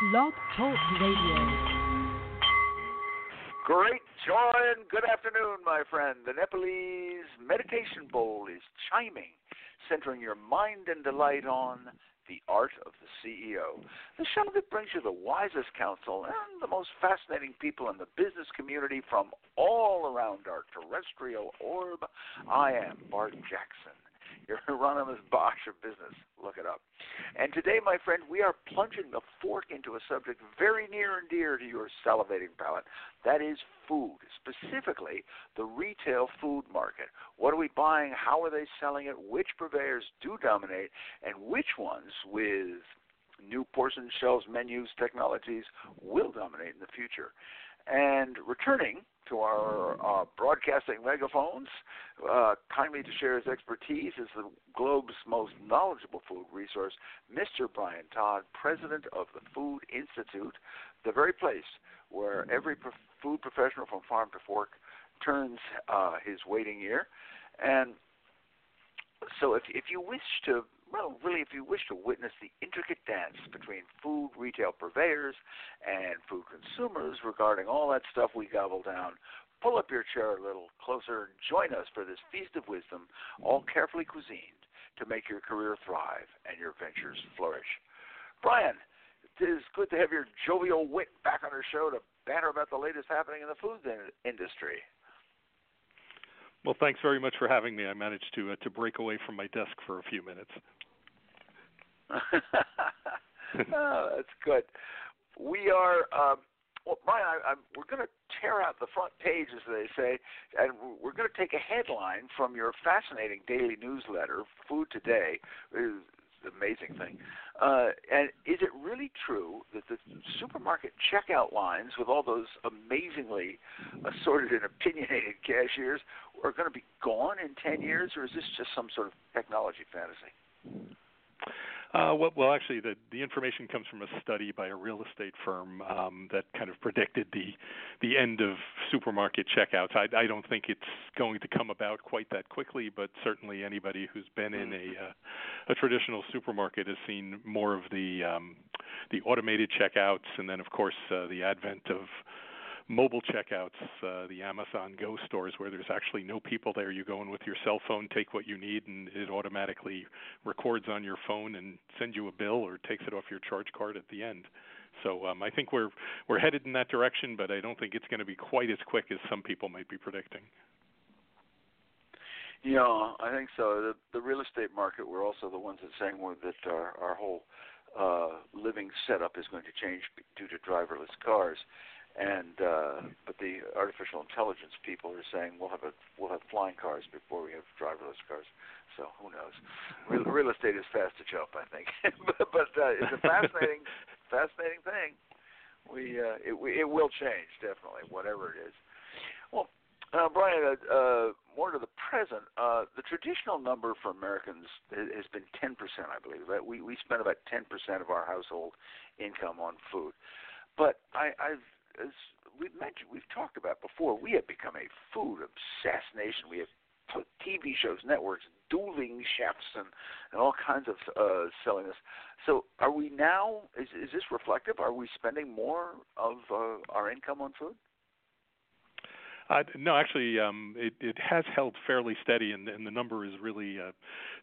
Blog Talk Radio. Great joy and good afternoon, my friend. The Nepalese meditation bowl is chiming, centering your mind and delight on the art of the CEO. The show that brings you the wisest counsel and the most fascinating people in the business community from all around our terrestrial orb. I am Bart Jackson Hieronymus Bosch of business. Look it up. And today, my friend, we are plunging the fork into a subject very near and dear to your salivating palate. That is food, specifically the retail food market. What are we buying? How are they selling it? Which purveyors do dominate? And which ones, with new portion shelves, menus, technologies, will dominate in the future? And returning to our uh, broadcasting megaphones, uh, kindly to share his expertise is the globe's most knowledgeable food resource, Mr. Brian Todd, president of the Food Institute, the very place where every food professional from farm to fork turns uh, his waiting ear. And so, if if you wish to well, really, if you wish to witness the intricate dance between food retail purveyors and food consumers regarding all that stuff we gobble down, pull up your chair a little closer and join us for this feast of wisdom, all carefully cuisined to make your career thrive and your ventures flourish. Brian, it is good to have your jovial wit back on our show to banter about the latest happening in the food industry. Well, thanks very much for having me. I managed to uh, to break away from my desk for a few minutes. oh, that's good. We are. Um, well, Brian, I, I'm, we're going to tear out the front page, as they say, and we're going to take a headline from your fascinating daily newsletter, Food Today. It's an amazing thing. Uh, and is it really true that the supermarket checkout lines, with all those amazingly assorted and opinionated cashiers, are going to be gone in 10 years, or is this just some sort of technology fantasy? Uh, well, well, actually, the the information comes from a study by a real estate firm um, that kind of predicted the the end of supermarket checkouts. I, I don't think it's going to come about quite that quickly, but certainly anybody who's been in a uh, a traditional supermarket has seen more of the um, the automated checkouts, and then of course uh, the advent of mobile checkouts, uh, the Amazon Go stores where there's actually no people there. You go in with your cell phone, take what you need, and it automatically records on your phone and sends you a bill or takes it off your charge card at the end. So um, I think we're we're headed in that direction, but I don't think it's going to be quite as quick as some people might be predicting. Yeah, I think so. The, the real estate market, we're also the ones that saying that our, our whole uh, living setup is going to change due to driverless cars and uh, but the artificial intelligence people are saying we'll have a we'll have flying cars before we have driverless cars. So who knows? Real, real estate is fast to jump, I think. but but uh, it's a fascinating fascinating thing. We uh, it we, it will change definitely, whatever it is. Well, uh, Brian, uh, uh, more to the present, uh, the traditional number for Americans has been 10%, I believe. Right? We we spend about 10% of our household income on food, but I, I've as we've mentioned, we've talked about before, we have become a food obsessed nation. We have TV shows, networks, dueling chefs, and, and all kinds of uh, selling this. So, are we now? Is, is this reflective? Are we spending more of uh, our income on food? Uh, no, actually, um, it, it has held fairly steady, and, and the number is really uh,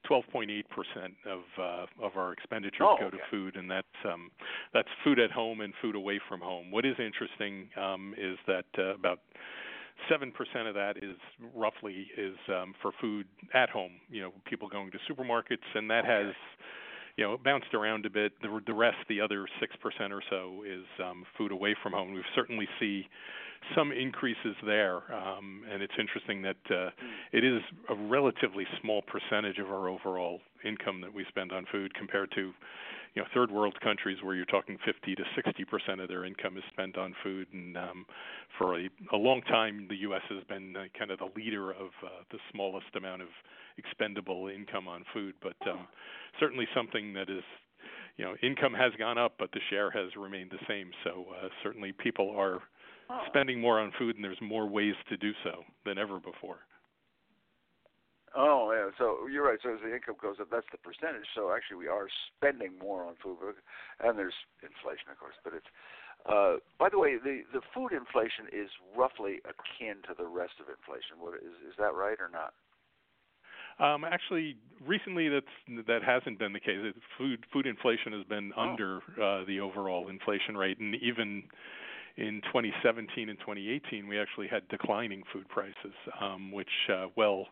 12.8 percent of uh, of our expenditures oh, go okay. to food, and that's um, that's food at home and food away from home. What is interesting um, is that uh, about seven percent of that is roughly is um, for food at home. You know, people going to supermarkets, and that okay. has you know bounced around a bit. The, the rest, the other six percent or so, is um, food away from home. We certainly see some increases there, um, and it's interesting that uh, it is a relatively small percentage of our overall income that we spend on food compared to, you know third world countries where you're talking 50 to 60 percent of their income is spent on food, and um, for a, a long time the U.S. has been uh, kind of the leader of uh, the smallest amount of expendable income on food, but um, certainly something that is you know income has gone up, but the share has remained the same. So uh, certainly people are Oh. spending more on food, and there's more ways to do so than ever before. Oh yeah, so you're right. So as the income goes up, that's the percentage. So actually, we are spending more on food, and there's inflation, of course. But it's uh, by the way, the the food inflation is roughly akin to the rest of inflation. What is is that right or not? Um, actually, recently that's that hasn't been the case. Food food inflation has been Oh. under uh, the overall inflation rate, and even in 2017 and 2018, we actually had declining food prices, um, which uh, well,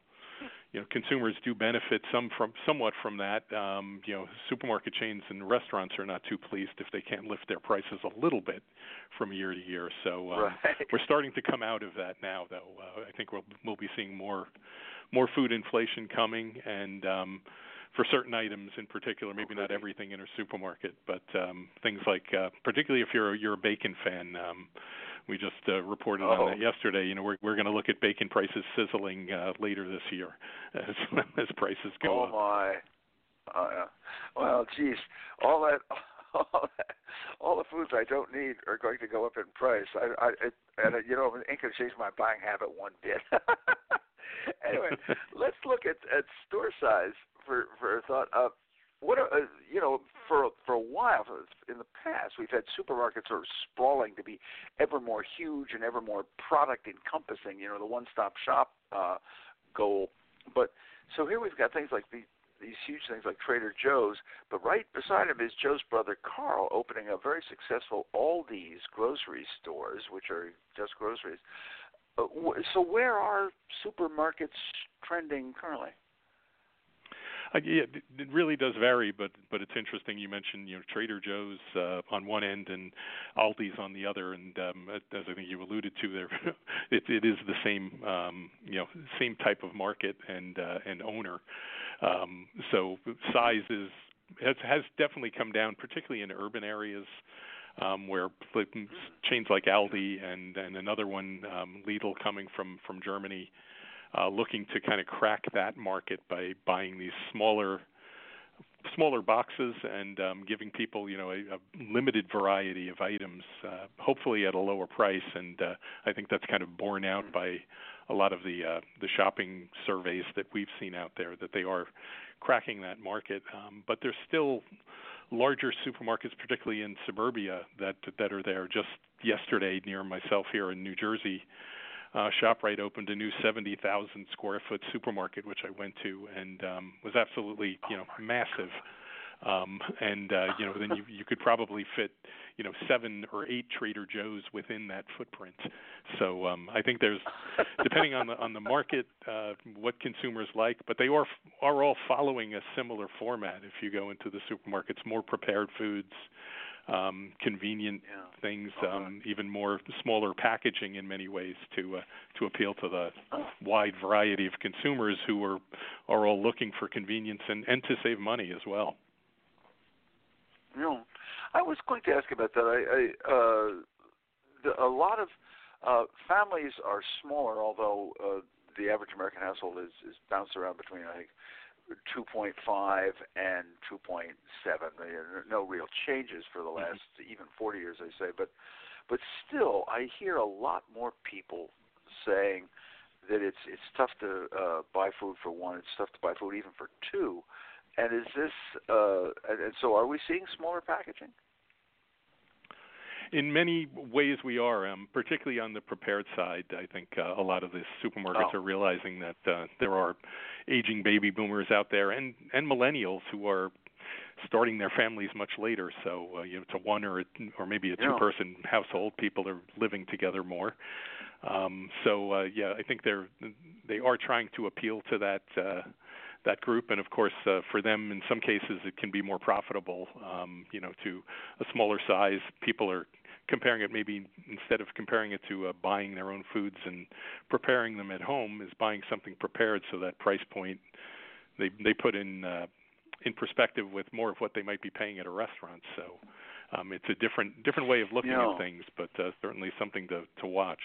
you know, consumers do benefit some from somewhat from that. Um, you know, supermarket chains and restaurants are not too pleased if they can't lift their prices a little bit from year to year. So um, right. we're starting to come out of that now, though. Uh, I think we'll we'll be seeing more more food inflation coming, and um, for certain items in particular, maybe not everything in a supermarket, but um, things like, uh, particularly if you're you're a bacon fan. Um, we just uh, reported Oh. on that yesterday. You know, we're we're going to look at bacon prices sizzling uh, later this year as as prices go oh up. my. Oh yeah. Well, geez, all that, all that, all the foods I don't need are going to go up in price. I, I, it, and uh, you know, it ain't going to change my buying habit one bit. anyway, let's look at at store size for for a thought. Uh, what are, uh, you know, for for a while in the past, we've had supermarkets sort of sprawling to be ever more huge and ever more product encompassing. You know, the one stop shop uh, goal. But so here we've got things like the these huge things like Trader Joe's, but right beside him is Joe's brother Carl opening a very successful Aldi's grocery stores, which are just groceries. Uh, so where are supermarkets trending currently? Yeah, it- really does vary, but but it's interesting. You mentioned you know Trader Joe's uh, on one end and Aldi's on the other, and um, as I think you alluded to, there it, it is the same um, you know same type of market and uh, and owner. Um, so size is has has definitely come down, particularly in urban areas. Um, where chains like Aldi and and another one um, Lidl coming from from Germany looking to kind of crack that market by buying these smaller smaller boxes and um, giving people you know a, a limited variety of items, uh, hopefully at a lower price. And uh, I think that's kind of borne out by a lot of the uh, the shopping surveys that we've seen out there that they are cracking that market. Um, but there's still larger supermarkets, particularly in suburbia, that that are there. Just yesterday, near myself here in New Jersey, uh, Shoprite opened a new 70,000 square foot supermarket, which I went to, and um, was absolutely, you know, massive. Um, and uh, you know, then you you could probably fit, you know, seven or eight Trader Joe's within that footprint. So um, I think there's, depending on the on the market, uh, what consumers like, but they are are all following a similar format. If you go into the supermarkets, more prepared foods, um, convenient Yeah. things, Uh-huh. um, even more smaller packaging in many ways to uh, to appeal to the wide variety of consumers who are are all looking for convenience and and to save money as well. Know, I was going to ask about that. I, I uh, the, a lot of uh, families are smaller, although uh, the average American household is is bounced around between I think 2.5 and 2.7. No real changes for the last even 40 years, I say. But but still, I hear a lot more people saying that it's it's tough to uh, buy food for one. It's tough to buy food even for two. And is this uh, and, and so? Are we seeing smaller packaging? In many ways, we are, um, particularly on the prepared side. I think uh, a lot of the supermarkets Oh. are realizing that uh, there are aging baby boomers out there and and millennials who are starting their families much later. So uh, you know, it's a one or a, or maybe a two-person household. People are living together more. Um, so uh, yeah, I think they're they are trying to appeal to that. Uh, that group, and of course, uh, for them, in some cases, it can be more profitable. Um, you know, to a smaller size, people are comparing it maybe instead of comparing it to uh, buying their own foods and preparing them at home, is buying something prepared. So that price point, they they put in uh, in perspective with more of what they might be paying at a restaurant. So um, it's a different different way of looking Yeah. at things, but uh, certainly something to to watch.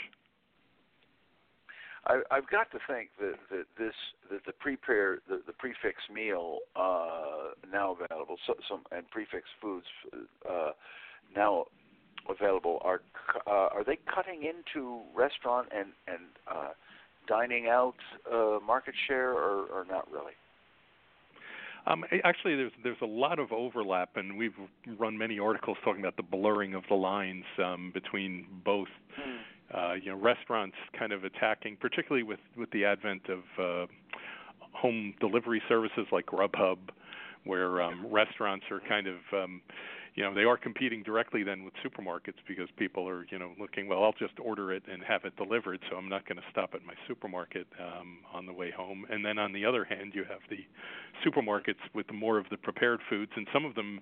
I, I've got to think that, that this that the prepare the, the prix fixe meal uh, now available so, some and prix fixe foods uh, now available are uh, are they cutting into restaurant and and uh, dining out uh, market share or, or not really? Um, actually, there's there's a lot of overlap, and we've run many articles talking about the blurring of the lines um, between both. Uh, you know, restaurants kind of attacking, particularly with with the advent of uh, home delivery services like Grubhub, where um, restaurants are kind of um, you know they are competing directly then with supermarkets because people are you know looking well I'll just order it and have it delivered so I'm not going to stop at my supermarket um, on the way home. And then on the other hand you have the supermarkets with more of the prepared foods and some of them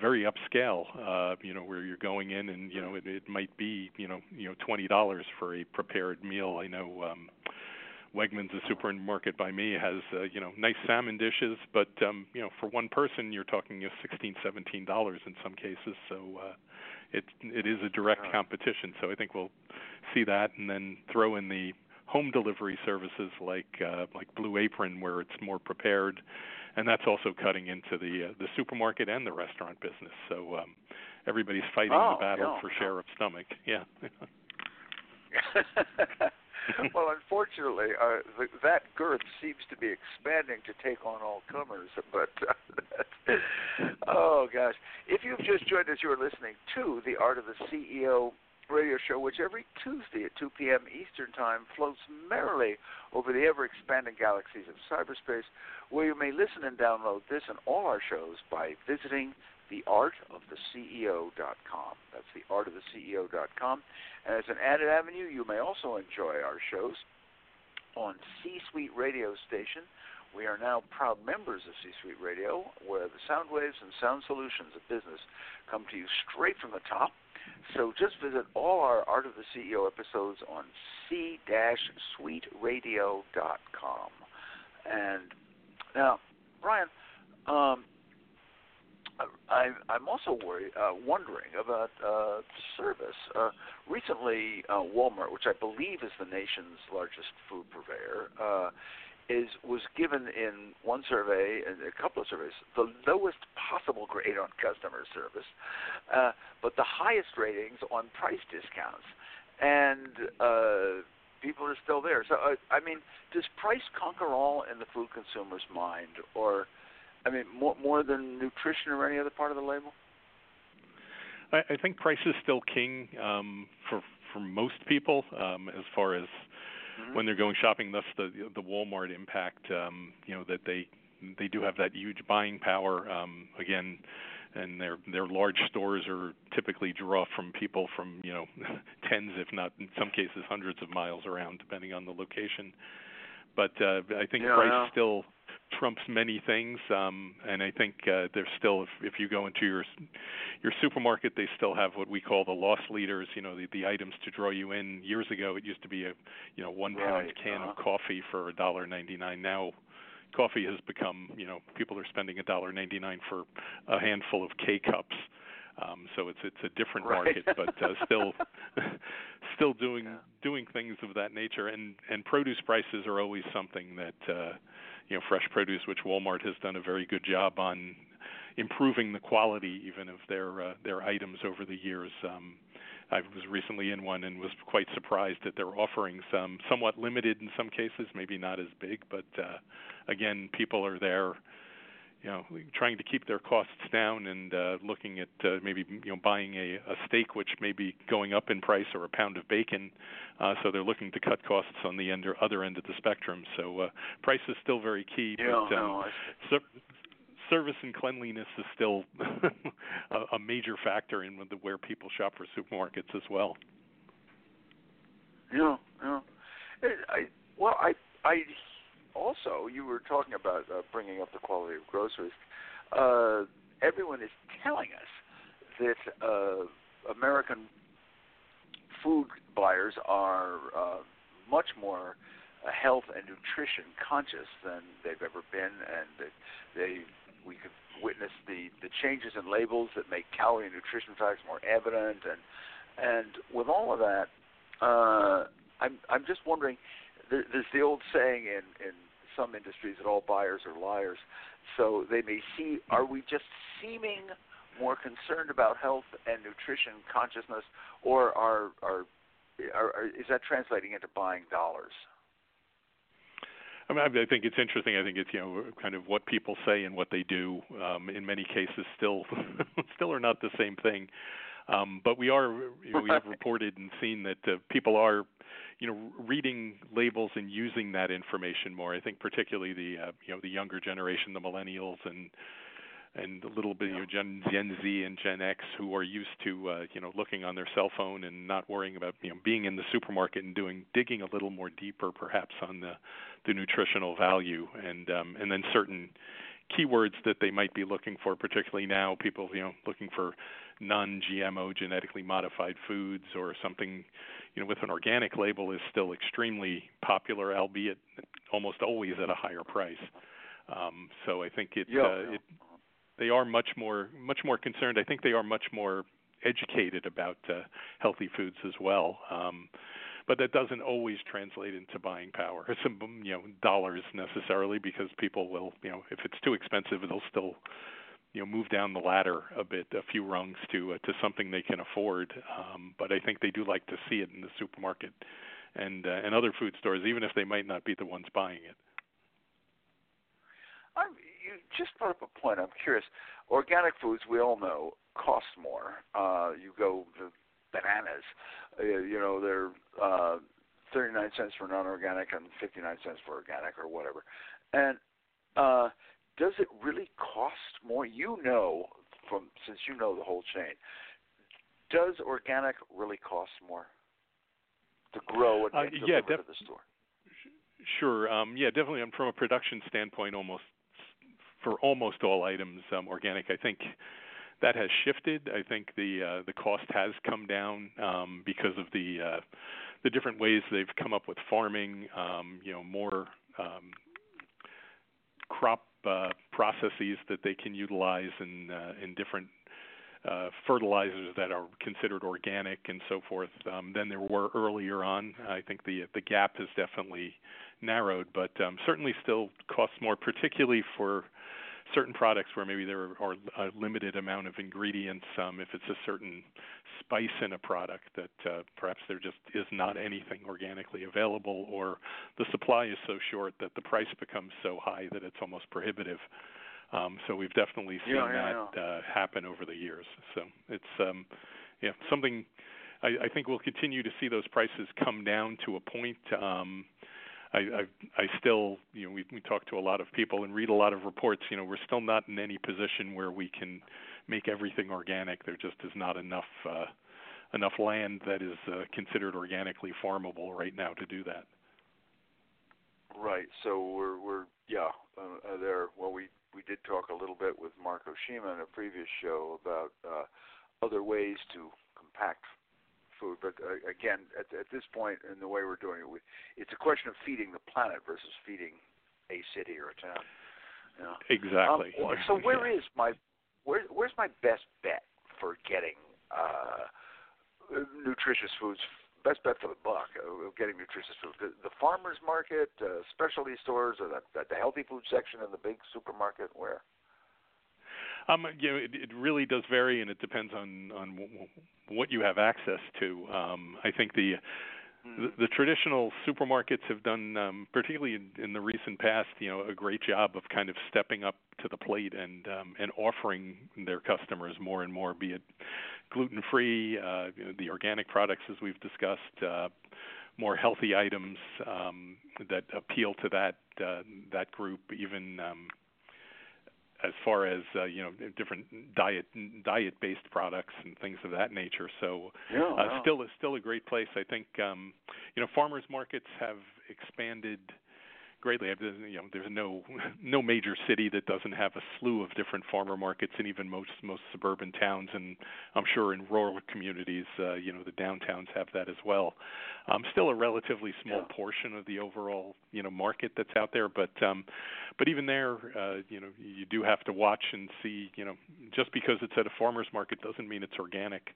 very upscale uh you know where you're going in and you know it, it might be you know you know twenty dollars for a prepared meal. I know um Wegmans, a supermarket by me, has uh, you know nice salmon dishes, but um, you know for one person you're talking you know, sixteen, seventeen dollars in some cases. So uh, it it is a direct competition. So I think we'll see that, and then throw in the home delivery services like uh, like Blue Apron, where it's more prepared, and that's also cutting into the uh, the supermarket and the restaurant business. So um, everybody's fighting Oh, the battle yeah, for yeah. share of stomach. Yeah. well, unfortunately, uh, th- that girth seems to be expanding to take on all comers. But uh, oh gosh, if you've just joined us, you're listening to the Art of the CEO radio show, which every Tuesday at 2 p.m. Eastern Time floats merrily over the ever-expanding galaxies of cyberspace, where you may listen and download this and all our shows by visiting theartoftheceo.com. That's theartoftheceo.com. And as an added avenue, you may also enjoy our shows on C Suite Radio Station. We are now proud members of C Suite Radio, where the sound waves and sound solutions of business come to you straight from the top. So just visit all our Art of the CEO episodes on c-suiteradio.com. And now, Brian, um, I, I'm also worried, uh, wondering about uh, service. Uh, recently, uh, Walmart, which I believe is the nation's largest food purveyor, uh, is was given in one survey and a couple of surveys the lowest possible grade on customer service, uh, but the highest ratings on price discounts, and uh, people are still there. So, uh, I mean, does price conquer all in the food consumer's mind, or I mean, more more than nutrition or any other part of the label? I, I think price is still king um, for for most people um, as far as Mhm. when they're going shopping. Thus, the the Walmart impact. Um, you know that they they do have that huge buying power. Um, again, and their their large stores are typically draw from people from you know tens, if not in some cases hundreds of miles around, depending on the location. But uh, I think Yeah, price yeah. still trumps many things, um, and I think uh, there's still if, if you go into your your supermarket, they still have what we call the loss leaders. You know, the, the items to draw you in. Years ago, it used to be a you know one pound Right, can uh-huh. of coffee for a dollar ninety nine. Now, coffee has become you know people are spending a dollar ninety nine for a handful of K cups. Um, so it's it's a different Right. market, but uh, still still doing Yeah. doing things of that nature. And and produce prices are always something that uh, you know fresh produce, which Walmart has done a very good job on improving the quality even of their uh, their items over the years. Um, I was recently in one and was quite surprised at their offerings. Um, somewhat limited in some cases, maybe not as big, but uh, again, people are there, you know, trying to keep their costs down and uh, looking at uh, maybe you know buying a, a steak which may be going up in price or a pound of bacon. Uh, so they're looking to cut costs on the end or other end of the spectrum. So uh, price is still very key, Yeah, but um, no, ser- service and cleanliness is still a, a major factor in the, where people shop for supermarkets as well. Yeah, yeah. It, I well, I I also you were talking about uh, bringing up the quality of groceries. Uh, everyone is telling us that uh, American food buyers are uh, much more uh, health and nutrition conscious than they've ever been, and that they we could witness the the changes in labels that make calorie and nutrition facts more evident, and and with all of that, uh, I'm I'm just wondering. There, there's the old saying in in some industries that all buyers are liars. So they may see. Are we just seeming more concerned about health and nutrition consciousness, or are are, are, are is that translating into buying dollars? I mean, I think it's interesting. I think it's you know kind of what people say and what they do. Um, in many cases, still still are not the same thing. Um, but we are you know, we have reported and seen that uh, people are you know reading labels and using that information more. I think particularly the uh, you know the younger generation, the millennials and and a little bit you know, Gen, Gen Z and Gen X who are used to uh, you know looking on their cell phone and not worrying about you know being in the supermarket and doing digging a little more deeper perhaps on the the nutritional value and um, and then certain keywords that they might be looking for particularly now people you know looking for non-GMO genetically modified foods or something you know with an organic label is still extremely popular albeit almost always at a higher price um, so I think it, yeah, uh, it they are much more much more concerned. I think they are much more educated about uh, healthy foods as well. Um, but that doesn't always translate into buying power, some you know dollars necessarily, because people will you know if it's too expensive, they'll still you know move down the ladder a bit, a few rungs to uh, to something they can afford. Um, but I think they do like to see it in the supermarket and uh, and other food stores, even if they might not be the ones buying it. I'm, you just brought up a point. I'm curious. Organic foods, we all know, cost more. Uh, you go to bananas. Uh, you know, they're uh, 39 cents for non-organic and 59 cents for organic or whatever. And uh, does it really cost more? You know, from since you know the whole chain, does organic really cost more to grow and uh, get yeah, def- to the store? Sure. Um, yeah, definitely. And from a production standpoint, almost for almost all items um, organic. I think that has shifted. I think the uh, the cost has come down um, because of the uh, the different ways they've come up with farming. Um, you know, more um, crop uh, processes that they can utilize in uh, in different uh, fertilizers that are considered organic and so forth um, than there were earlier on. I think the the gap has definitely narrowed, but um, certainly still costs more, particularly for certain products where maybe there are a limited amount of ingredients. Um, if it's a certain spice in a product that uh, perhaps there just is not anything organically available, or the supply is so short that the price becomes so high that it's almost prohibitive. Um, so we've definitely seen yeah, yeah, that yeah. Uh, happen over the years. So it's um, yeah something. I, I think we'll continue to see those prices come down to a point. Um, I, I I still you know we we talk to a lot of people and read a lot of reports. You know we're still not in any position where we can make everything organic. There just is not enough uh, enough land that is uh, considered organically farmable right now to do that. Right. So we're we're yeah uh, uh, there. Well, we we did talk a little bit with Mark Oshima in a previous show about uh, other ways to compact food. But uh, again, at, at this point in the way we're doing it, we, it's a question of feeding the planet versus feeding a city or a town. You know? Exactly. Um, so where is my where where's my best bet for getting uh, nutritious foods? Best bet for the buck of getting nutritious food. The, the farmers market, uh, specialty stores, or the, the healthy food section in the big supermarket. Where? Um, you know, it, it really does vary, and it depends on on w- what you have access to. Um, I think the, the the traditional supermarkets have done, um, particularly in, in the recent past, you know, a great job of kind of stepping up to the plate and um, and offering their customers more and more, be it gluten free, uh, you know, the organic products as we've discussed. Uh, more healthy items um, that appeal to that uh, that group, even um, as far as uh, you know different diet diet based products and things of that nature. So yeah, uh, yeah. still still a great place. I think um, you know farmers markets have expanded greatly. You know, there's no no major city that doesn't have a slew of different farmer markets, and even most most suburban towns, and I'm sure in rural communities, uh, you know, the downtowns have that as well. Um, still a relatively small Yeah. portion of the overall you know market that's out there, but um, but even there, uh, you know, you do have to watch and see. You know, just because it's at a farmer's market doesn't mean it's organic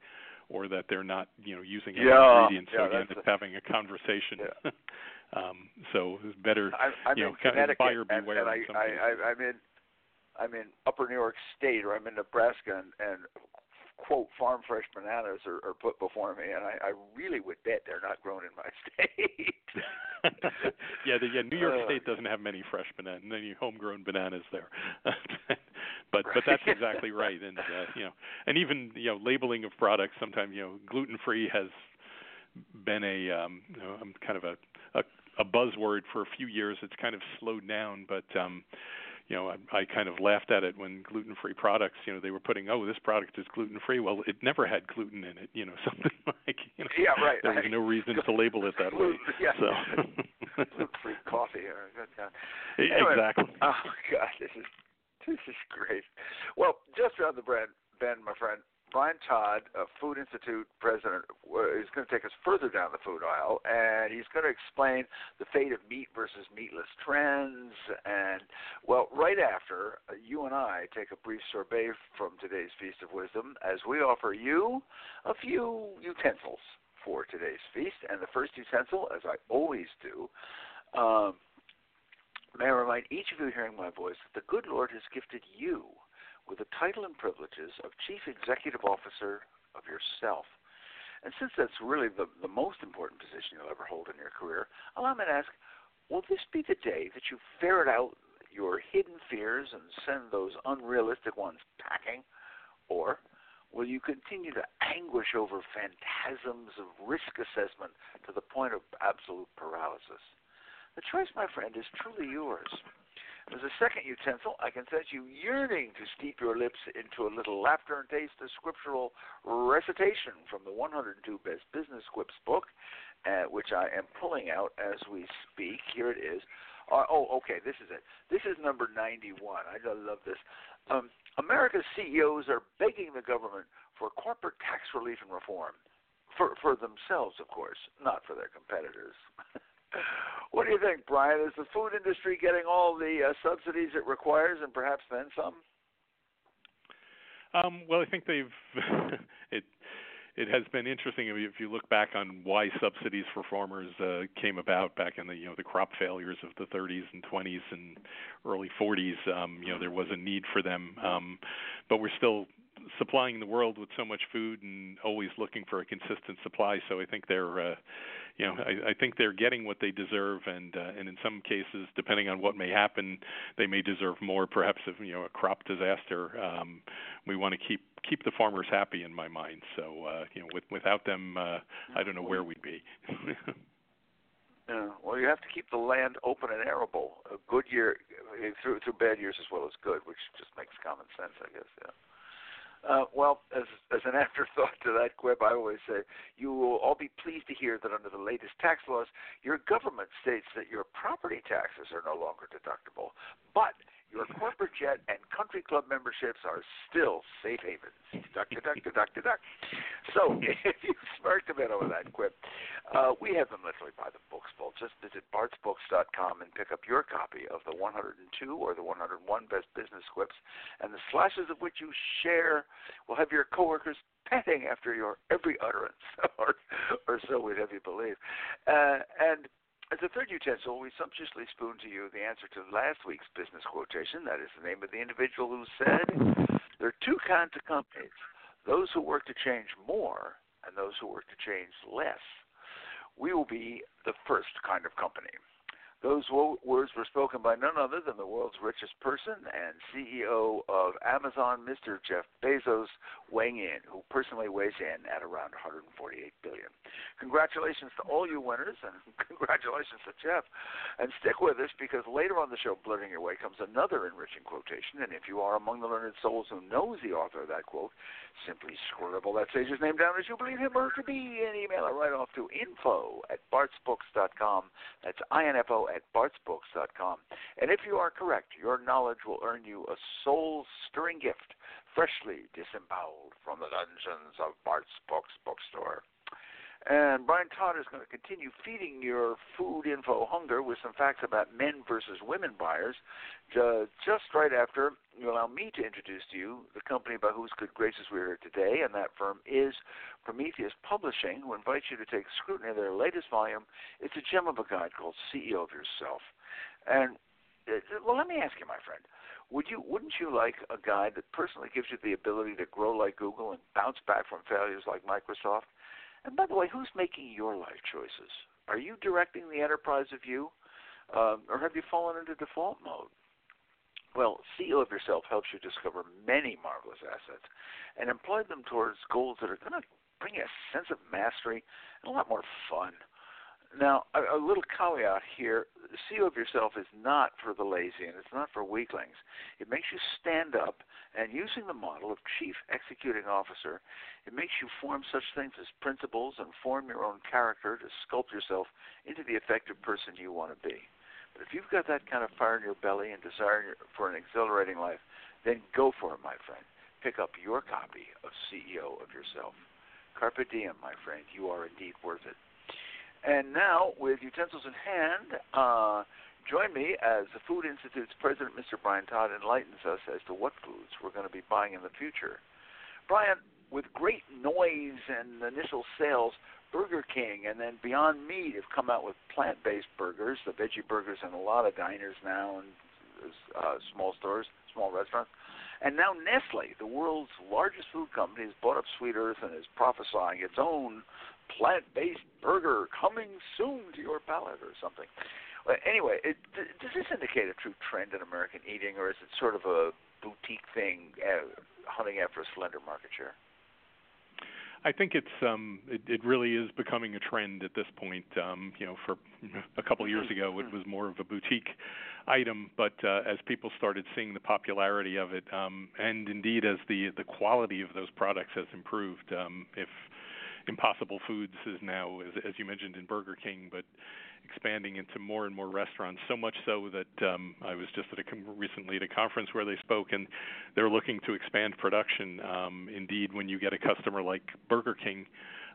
or that they're not, you know, using any Yeah, ingredients. yeah, so again, it's having a conversation. Yeah. um, so it's better, I'm, I'm you know, kind of buyer beware and I, I, I, I'm in, I'm in Upper New York State, or I'm in Nebraska, and, and quote farm fresh bananas are, are put before me, and I, I really would bet they're not grown in my state. yeah, the, yeah. New York Uh. State doesn't have many fresh bananas, any homegrown bananas there. but but that's exactly right, and uh, you know, and even you know, labeling of products. Sometimes you know, gluten free has been a um, you know, um, kind of a, a buzzword for a few years. It's kind of slowed down, but um, you know, I, I kind of laughed at it when gluten-free products, you know, they were putting, oh, this product is gluten-free. Well, it never had gluten in it, you know, something like, you know, Yeah, right, there was no reason to label it that way. Yeah. So, Gluten-free coffee. Or. E- Anyway, exactly. Oh God, this is this is great. Well, just around the bend, Ben, my friend, Brian Todd, uh, Food Institute president, uh, is going to take us further down the food aisle, and he's going to explain the fate of meat versus meatless trends. And well, right after uh, you and I take a brief sorbet from today's feast of wisdom, as we offer you a few utensils for today's feast. And the first utensil, as I always do. Um, May I remind each of you hearing my voice that the good Lord has gifted you with the title and privileges of Chief Executive Officer of yourself. And since that's really the, the most important position you'll ever hold in your career, allow me to ask will this be the day that you ferret out your hidden fears and send those unrealistic ones packing? Or will you continue to anguish over phantasms of risk assessment to the point of absolute paralysis? The choice, my friend, is truly yours. As a second utensil, I can sense you yearning to steep your lips into a little laughter and taste of scriptural recitation from the 102 Best Business Quips book, uh, which I am pulling out as we speak. Here it is. Uh, oh, okay, this is it. This is number 91. I love this. Um, America's CEOs are begging the government for corporate tax relief and reform. For, for themselves, of course, not for their competitors. What do you think, Brian? Is the food industry getting all the uh, subsidies it requires, and perhaps then some? Um, well, I think they've it it has been interesting if you, look back on why subsidies for farmers uh, came about back in the you know the crop failures of the 30s and 20s and early 40s. Um, you know there was a need for them, um, but we're still supplying the world with so much food and always looking for a consistent supply. So I think they're, uh, you know, I, I think they're getting what they deserve, and uh, and in some cases, depending on what may happen, they may deserve more. Perhaps if you know a crop disaster, um, we want to keep keep the farmers happy in my mind. So uh, you know, with, without them, uh, I don't know where we'd be. Yeah. Well, you have to keep the land open and arable. A good year uh, through through bad years as well as good, which just makes common sense, I guess. Yeah. Uh, well, as as an afterthought to that quip, I always say you will all be pleased to hear that under the latest tax laws, your government states that your property taxes are no longer deductible, but your corporate jet and country club memberships are still safe havens. Duck, duck, duck, duck, duck. So, if you smirked a bit over that quip, uh, we have them literally by the books full. Just visit bartsbooks.com and pick up your copy of the 102 or the 101 Best Business Quips, and the slashes of which you share will have your coworkers panting after your every utterance, or, or so we'd have you believe. Uh, and as a third utensil, we sumptuously spoon to you the answer to last week's business quotation. That is the name of the individual who said, There are two kinds of companies those who work to change more and those who work to change less. We will be the first kind of company. Those wo- words were spoken by none other than the world's richest person and CEO of Amazon, Mr. Jeff Bezos, weighing in, who personally weighs in at around 148 billion. Congratulations to all you winners, and congratulations to Jeff. And stick with us because later on the show, Blurting Your Way, comes another enriching quotation. And if you are among the learned souls who knows the author of that quote, simply scribble that sage's name down as you believe him or to be, and email it right off to info at bartsbooks.com. That's I-N-F-O At bartsbooks.com. And if you are correct, your knowledge will earn you a soul stirring gift, freshly disemboweled from the dungeons of Bart's Books bookstore. And Brian Todd is going to continue feeding your food info hunger with some facts about men versus women buyers. just right after you allow me to introduce to you the company by whose good graces we are here today, and that firm is Prometheus Publishing, who invites you to take scrutiny of their latest volume. It's a gem of a guide called CEO of Yourself. And uh, well, let me ask you, my friend, would you wouldn't you like a guide that personally gives you the ability to grow like Google and bounce back from failures like Microsoft? And by the way, who's making your life choices? Are you directing the enterprise of you, um, or have you fallen into default mode? Well, CEO of Yourself helps you discover many marvelous assets and employ them towards goals that are going to bring you a sense of mastery and a lot more fun. Now, a, a little caveat here CEO of yourself is not for the lazy and it's not for weaklings. It makes you stand up and using the model of chief executing officer, it makes you form such things as principles and form your own character to sculpt yourself into the effective person you want to be. But if you've got that kind of fire in your belly and desire for an exhilarating life, then go for it, my friend. Pick up your copy of CEO of Yourself. Carpe diem, my friend. You are indeed worth it. And now, with utensils in hand, uh, join me as the Food Institute's president, Mr. Brian Todd, enlightens us as to what foods we're going to be buying in the future. Brian, with great noise and initial sales, Burger King and then Beyond Meat have come out with plant-based burgers, the veggie burgers in a lot of diners now and uh, small stores, small restaurants. And now Nestle, the world's largest food company, has bought up Sweet Earth and is prophesying its own plant-based burger coming soon to your palate or something. Anyway, it, does this indicate a true trend in American eating, or is it sort of a boutique thing, uh, hunting after a slender market share? I think it's um it, it really is becoming a trend at this point. Um, you know, for a couple of years ago it was more of a boutique item, but uh, as people started seeing the popularity of it, um, and indeed as the the quality of those products has improved, um, if Impossible Foods is now, as, as you mentioned, in Burger King, but expanding into more and more restaurants. So much so that um, I was just at a com- recently at a conference where they spoke, and they're looking to expand production. Um, indeed, when you get a customer like Burger King,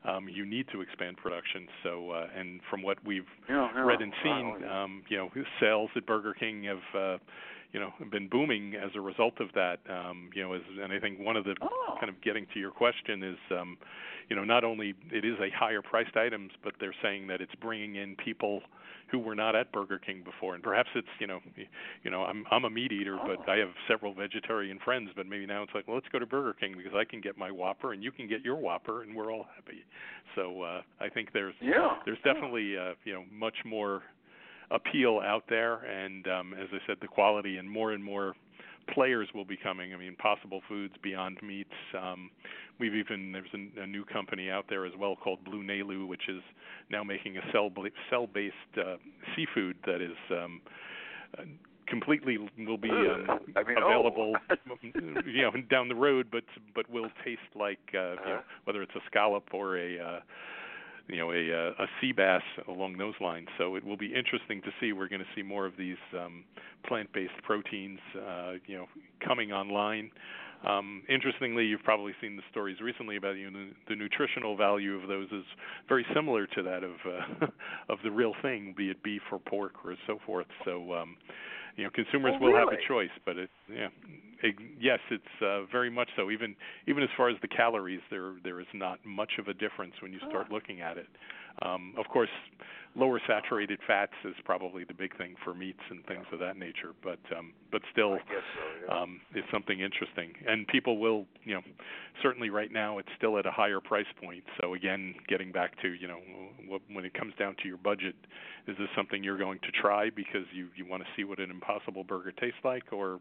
um, you need to expand production. So, uh, and from what we've yeah, yeah. read and seen, um, you know, sales at Burger King have. Uh, you know been booming as a result of that um you know as and i think one of the oh. kind of getting to your question is um you know not only it is a higher priced items but they're saying that it's bringing in people who were not at Burger King before and perhaps it's you know you know I'm I'm a meat eater oh. but I have several vegetarian friends but maybe now it's like well let's go to Burger King because I can get my Whopper and you can get your Whopper and we're all happy so uh I think there's yeah. there's definitely uh you know much more appeal out there and um as I said the quality and more and more players will be coming. I mean, Possible Foods, Beyond Meats. Um, we've even there's a, a new company out there as well called Blue Nalu, which is now making a cell cell based uh, seafood that is. Um, uh, completely will be um, I mean, available oh. you know down the road but but will taste like uh, you know Uh-huh. whether it's a scallop or a uh, you know a uh, a sea bass along those lines. So it will be interesting to see. We're going to see more of these um, plant-based proteins, uh, you know, coming online. Um, interestingly, you've probably seen the stories recently about you know, the, nutritional value of those is very similar to that of uh, of the real thing, be it beef or pork or so forth. So um, you know consumers Oh, will have a choice but it yeah. It, yes it's uh, very much so. Even even as far as the calories there there is not much of a difference when you start Oh. looking at it um of course lower saturated fats is probably the big thing for meats and things of that nature but um but still so. Yeah. um, is something interesting. And people will, you know, certainly right now it's still at a higher price point. So again, getting back to, you know, what, when it comes down to your budget, is this something you're going to try because you you want to see what an Impossible Burger tastes like, or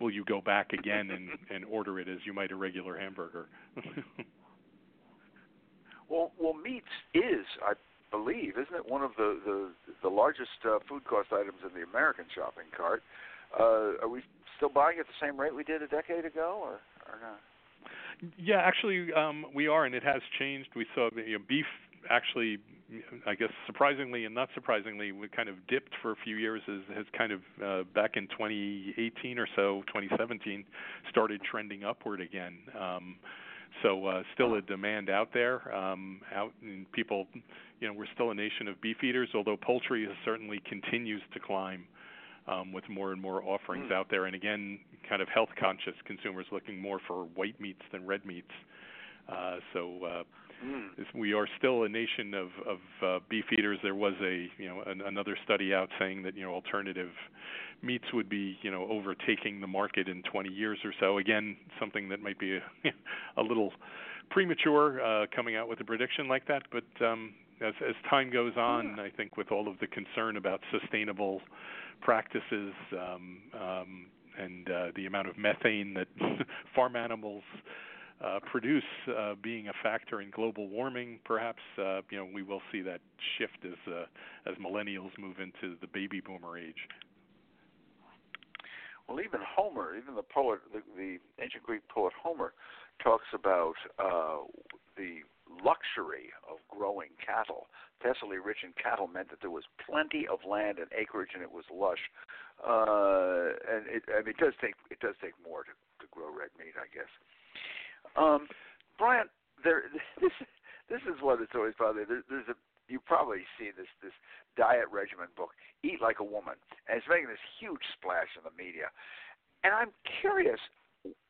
will you go back again and and order it as you might a regular hamburger? Well, well, meats is, I believe, isn't it one of the the, the largest uh, food cost items in the American shopping cart? Uh, are we still buying at the same rate we did a decade ago, or or not? Yeah, actually, um, we are, and it has changed. We saw you know, beef actually I guess surprisingly and not surprisingly, we kind of dipped for a few years. Has, has kind of uh, back in 2018 or so, 2017, started trending upward again. Um, so uh, still a demand out there. Um, out and people, you know, we're still a nation of beef eaters, although poultry certainly continues to climb. Um, with more and more offerings mm. out there, and again, kind of health conscious consumers looking more for white meats than red meats. Uh, so uh, Mm. We are still a nation of, of uh, beef eaters. There was a you know an, another study out saying that you know alternative meats would be you know overtaking the market in 20 years or so. Again, something that might be a, a little premature uh, coming out with a prediction like that, but um, as as time goes on, I think with all of the concern about sustainable practices um, um, and uh, the amount of methane that farm animals uh, produce uh, being a factor in global warming, perhaps uh, you know we will see that shift as uh, as millennials move into the baby boomer age. Well, even Homer, even the poet, the, the ancient Greek poet Homer, talks about uh, the luxury of growing cattle. Thessaly rich in cattle meant that there was plenty of land and acreage, and it was lush. Uh, and it, I mean, it does take it does take more to, to grow red meat, I guess. Um, Brian, there this this is what it's always bothered. There, there's a you probably see this this diet regimen book, Eat Like a Woman, and it's making this huge splash in the media. And I'm curious,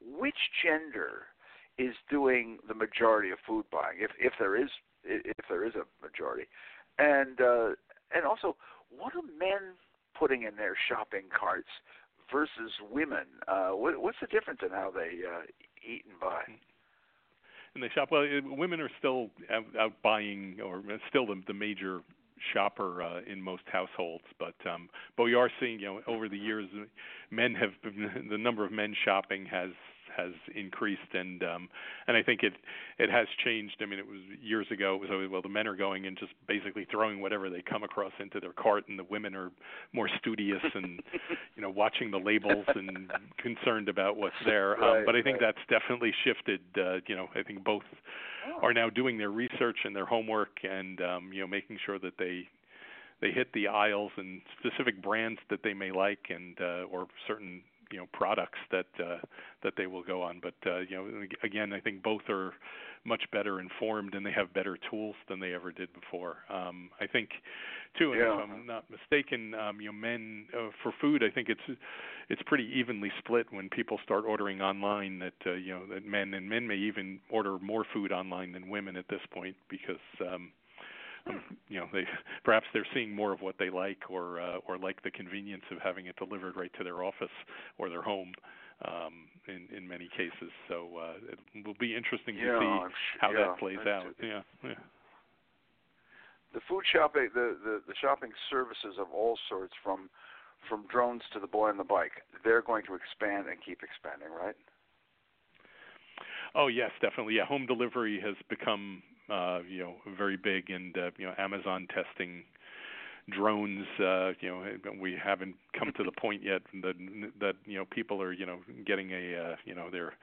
which gender is doing the majority of food buying, if if there is if there is a majority, and uh, and also what are men putting in their shopping carts versus women? Uh, what, what's the difference in how they uh, eat and buy? In the shop. Well, it, women are still out, out buying, or still the, the major shopper uh, in most households. But um, but we are seeing, you know, over the years, men have been, the number of men shopping has has increased, and um, and I think it it has changed. I mean, it was years ago. It was always, well, the men are going and just basically throwing whatever they come across into their cart, and the women are more studious and you know watching the labels and concerned about what's there. Right, um, but I think right. that's definitely shifted. Uh, you know, I think both Oh. are now doing their research and their homework, and um, you know making sure that they they hit the aisles and specific brands that they may like and uh, or certain you know products that uh, that they will go on. But uh, you know, again, I think both are much better informed and they have better tools than they ever did before. Um, I think, too, and Yeah. if I'm not mistaken, um, you know, men uh, for food, I think it's it's pretty evenly split when people start ordering online. That uh, you know, that men and men may even order more food online than women at this point because. Um, um, you know they perhaps they're seeing more of what they like or uh, or like the convenience of having it delivered right to their office or their home um, in in many cases. So uh, it will be interesting to see how yeah, that plays out. Yeah, yeah. the food shopping the, the the shopping services of all sorts from from drones to the boy on the bike they're going to expand and keep expanding right Oh yes, definitely. Yeah, home delivery has become uh, you know very big, and uh, you know Amazon testing drones. Uh, you know we haven't come to the point yet that that you know people are you know getting a uh, you know their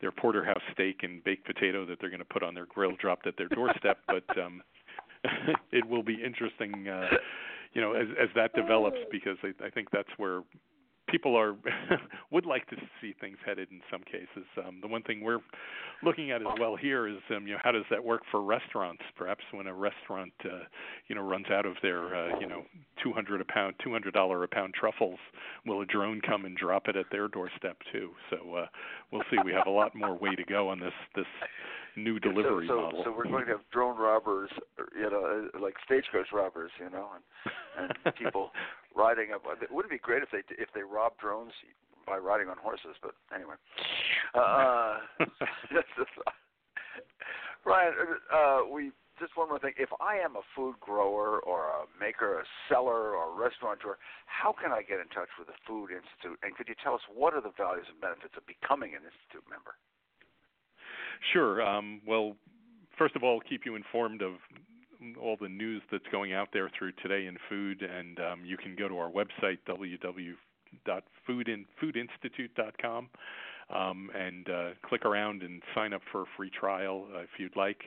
their porterhouse steak and baked potato that they're going to put on their grill dropped at their doorstep, but um, it will be interesting. Uh, you know, as as that develops, because I, I think that's where people are would like to see things headed in some cases. Um, the one thing we're looking at as well here is um, you know how does that work for restaurants? Perhaps when a restaurant uh, you know runs out of their uh, you know 200 a pound, 200 dollar a pound truffles, will a drone come and drop it at their doorstep too? So uh, we'll see. We have a lot more way to go on this this new delivery so, so, model. so we're going to have drone robbers you know uh, like stagecoach robbers you know and, and people riding up it wouldn't be great if they if they rob drones by riding on horses but anyway uh Brian, uh, we just one more thing. If I am a food grower or a maker, a seller, or a restaurateur, how can I get in touch with the Food Institute? And could you tell us what are the values and benefits of becoming an institute member? Sure. Um, well, first of all, keep you informed of all the news that's going out there through Today in Food, and um, you can go to our website www.foodinstitute.com. um, and uh, click around and sign up for a free trial uh, if you'd like.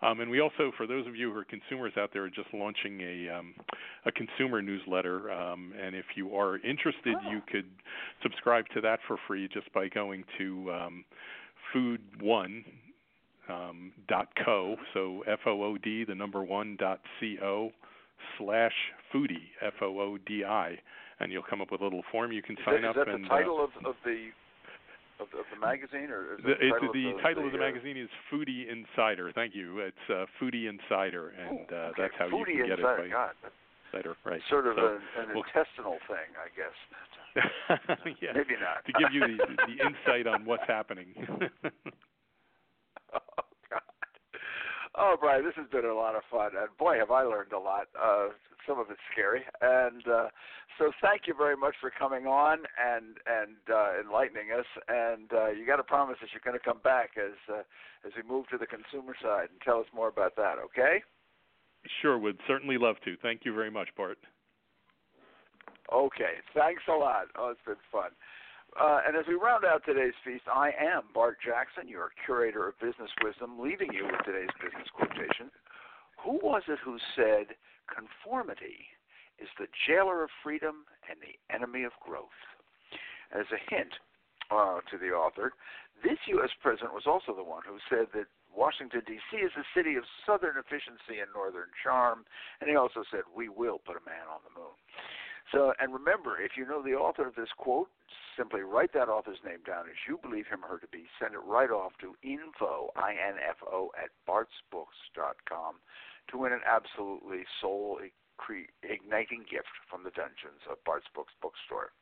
Um, and we also, for those of you who are consumers out there, are just launching a um, a consumer newsletter. Um, and if you are interested, Oh. you could subscribe to that for free just by going to um, Food One um, dot co. So F O O D, the number one dot C O slash foodie F O O D I, and you'll come up with a little form you can Is sign that, up is that and the uh, title of, of the of, of the magazine, or is the, the it- title, the of the, title of the uh, magazine is Foodie Insider. Thank you. It's uh, Foodie Insider, and oh, uh, okay. that's how Foodie you can get Insider. it by Insider, right? sort of So, an, an well- intestinal thing, I guess. yeah, Maybe not. to give you the, the insight on what's happening. Oh, Brian, this has been a lot of fun, and boy, have I learned a lot. Uh, some of it's scary, and uh, so thank you very much for coming on and and uh, enlightening us. And uh, you got to promise us you're going to come back as uh, as we move to the consumer side and tell us more about that. Okay? sure, would certainly love to. Thank you very much, Bart. Okay. Thanks a lot. Oh, it's been fun. Uh, and as we round out today's feast, I am Bart Jackson, your curator of business wisdom, leaving you with today's business quotation. Who was it who said, Conformity is the jailer of freedom and the enemy of growth? As a hint uh, to the author, this U.S. president was also the one who said that Washington, D.C. is a city of southern efficiency and northern charm, and he also said, We will put a man on the moon. So, and remember, if you know the author of this quote, simply write that author's name down as you believe him or her to be. Send it right off to info, I-N-F-O, at bartsbooks.com to win an absolutely soul igniting gift from the dungeons of Bart's Books bookstore.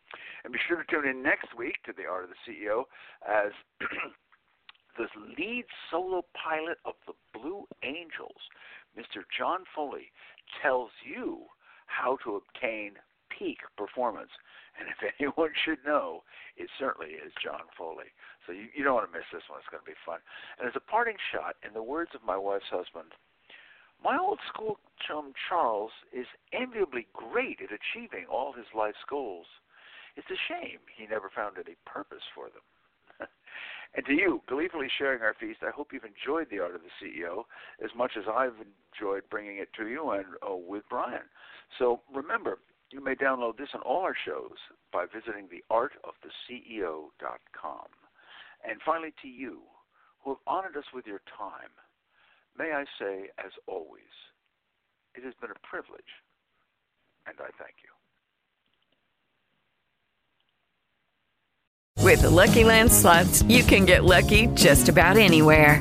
And be sure to tune in next week to The Art of the CEO as the lead solo pilot of the Blue Angels, Mr. John Foley, tells you how to obtain peak performance. And if anyone should know, it certainly is John Foley. So you, you don't want to miss this one. It's going to be fun. And as a parting shot, in the words of my wife's husband, my old school chum Charles is enviably great at achieving all his life's goals. It's a shame he never found any purpose for them. and to you, gleefully sharing our feast, I hope you've enjoyed the art of the CEO as much as I've enjoyed bringing it to you and uh, with Brian. So remember, you may download this and all our shows by visiting theartoftheceo.com. And finally, to you, who have honored us with your time, may I say, as always, it has been a privilege, and I thank you. With the Lucky Land slots, you can get lucky just about anywhere.